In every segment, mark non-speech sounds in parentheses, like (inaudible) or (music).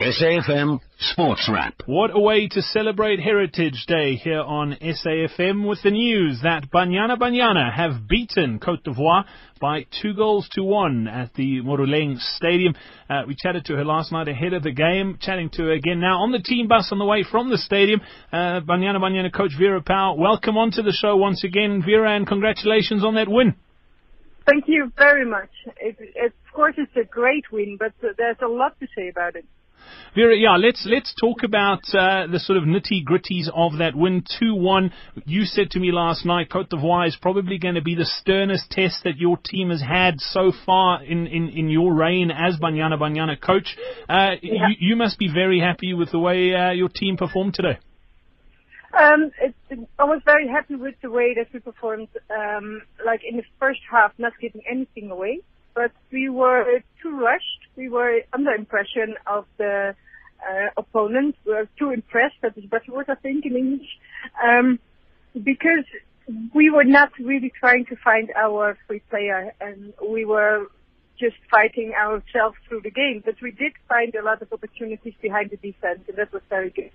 SAFM Sports Wrap. What a way to celebrate Heritage Day here on SAFM with the news that Banyana Banyana have beaten Cote d'Ivoire by two goals to one at the Moruleng Stadium. Uh, we chatted to her last night ahead of the game, chatting to her again now on the team bus on the way from the stadium. Uh, Banyana Banyana coach Vera Pauw, welcome onto the show once again, Vera, and congratulations on that win. Thank you very much. It, it, of course, it's a great win, but uh, there's a lot to say about it. Vera, yeah, let's let's talk about uh, the sort of nitty gritties of that win, two one. You said to me last night, Cote d'Ivoire is probably going to be the sternest test that your team has had so far in, in, in your reign as Banyana Banyana coach. Uh, yeah. you, you, must be very happy with the way uh, your team performed today. Um, it, I was very happy with the way that we performed. Um, like in the first half, not giving anything away but we were too rushed. We were under impression of the uh, opponent. We were too impressed. That is better word, I think, in English. Um, because we were not really trying to find our free player, and we were just fighting ourselves through the game. But we did find a lot of opportunities behind the defense, and that was very good.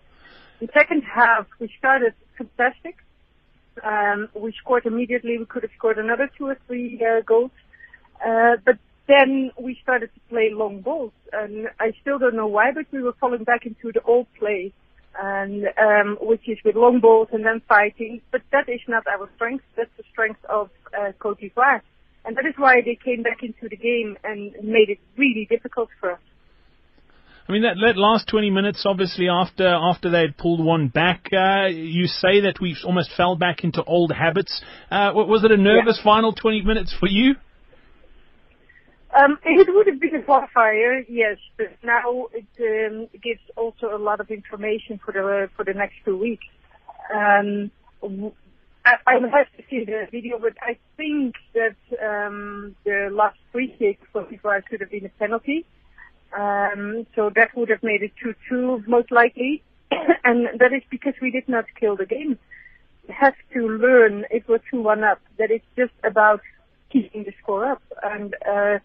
The second half, we started fantastic. Um, we scored immediately. We could have scored another two or three uh, goals. Uh, but then we started to play long balls, and I still don't know why, but we were falling back into the old play, and um, which is with long balls and then fighting. But that is not our strength. That's the strength of uh, Cote d'Ivoire, and that is why they came back into the game and made it really difficult for us. I mean, that, that last 20 minutes, obviously, after after they had pulled one back, uh, you say that we almost fell back into old habits. Uh, was it a nervous yeah. final 20 minutes for you? Um, it would have been a qualifier, yes, but now it um, gives also a lot of information for the for the next two weeks. Um, I, I have to see the video, but I think that um, the last free kick for Ivoire should have been a penalty. Um, so that would have made it 2-2 most likely. (coughs) and that is because we did not kill the game. We have to learn, it was 2-1 up, that it's just about keeping the score up. And uh,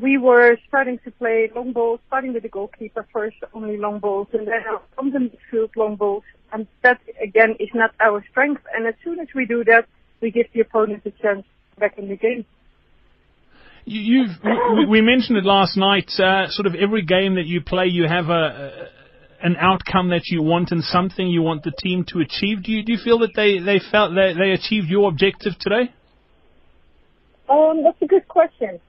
we were starting to play long balls, starting with the goalkeeper first, only long balls, and then from the midfield long balls. And that again is not our strength. And as soon as we do that, we give the opponent a chance back in the game. You've we, we mentioned it last night. Uh, sort of every game that you play, you have a, a an outcome that you want and something you want the team to achieve. Do you do you feel that they they felt they they achieved your objective today? Um, that's a good question.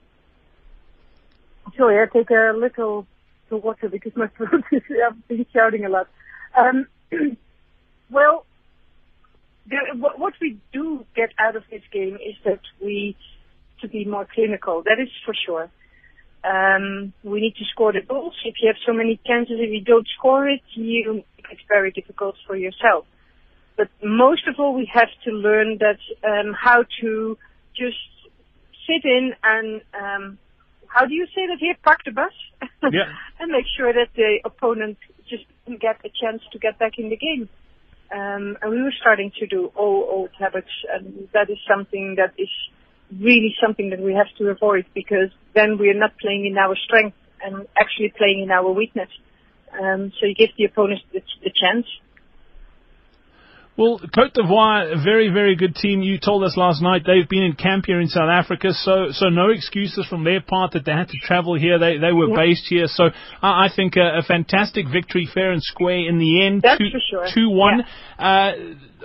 Sorry, I take a little to water because my throat (laughs) is, I've been shouting a lot. Um, (clears throat) well, the, what we do get out of this game is that we to be more clinical. That is for sure. Um, we need to score the goals. If you have so many chances, if you don't score it, you it's very difficult for yourself. But most of all, we have to learn that um, how to just sit in and um, how do you say that here? Park the bus. Yeah. (laughs) and make sure that the opponent just didn't get a chance to get back in the game. Um, and we were starting to do all old habits, and that is something that is really something that we have to avoid because then we are not playing in our strength and actually playing in our weakness. Um, so you give the opponent the, the chance. Well, Cote d'Ivoire, a very, very good team. You told us last night they've been in camp here in South Africa, so so no excuses from their part that they had to travel here. They they were based here, so I, I think a, a, fantastic victory, fair and square in the end. That's two, for sure. Two one. Yeah. Uh,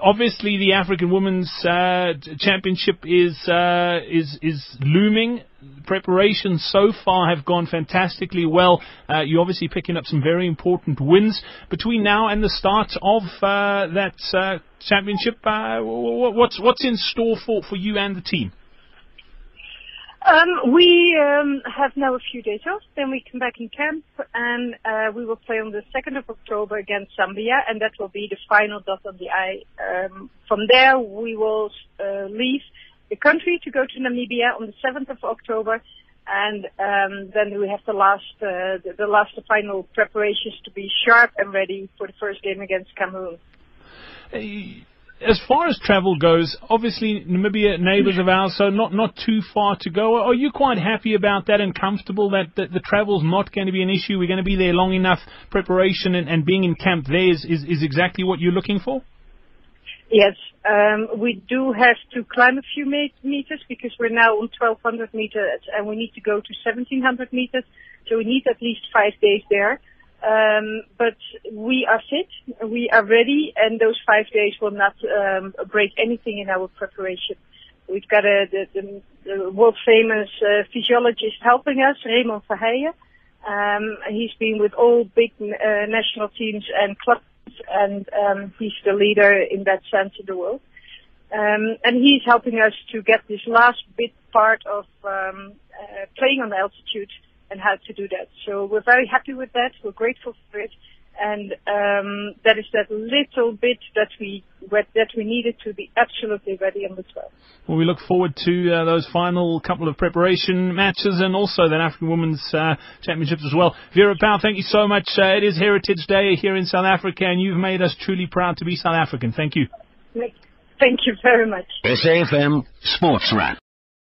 obviously, the African Women's uh, Championship is uh, is is looming preparations so far have gone fantastically well. Uh, you're obviously picking up some very important wins between now and the start of uh, that uh, championship. Uh, what's what's in store for, for you and the team? Um, we um, have now a few days off. Then we come back in camp, and uh, we will play on the 2nd of October against Zambia, and that will be the final dot on the I. Um, from there, we will uh, leave the country to go to Namibia on the 7th of October. And um, then we have the last, uh, the, the last the final preparations to be sharp and ready for the first game against Cameroon. As far as travel goes, obviously Namibia neighbours of ours, so not not too far to go. Are you quite happy about that and comfortable that, that the travel's not going to be an issue? We're going to be there long enough. Preparation and, and being in camp there is, is, is exactly what you're looking for. Yes, um, we do have to climb a few meters because we're now on 1200 meters and we need to go to 1700 meters. So we need at least five days there. Um, but we are fit, we are ready, and those five days will not um, break anything in our preparation. We've got a, the, the, the world famous uh, physiologist helping us, Raymond Verheijen. Um, he's been with all big uh, national teams and clubs, and um, he's the leader in that sense in the world. Um, and he's helping us to get this last bit part of um, uh, playing on altitude and how to do that. So we're very happy with that. We're grateful for it. And um, that is that little bit that we that we needed to be absolutely ready on the 12th. Well, we look forward to uh, those final couple of preparation matches and also that African Women's uh, Championships as well. Vera Pauw, thank you so much. Uh, it is Heritage Day here in South Africa, and you've made us truly proud to be South African. Thank you. Thank you very much. SAFM Sports Wrap.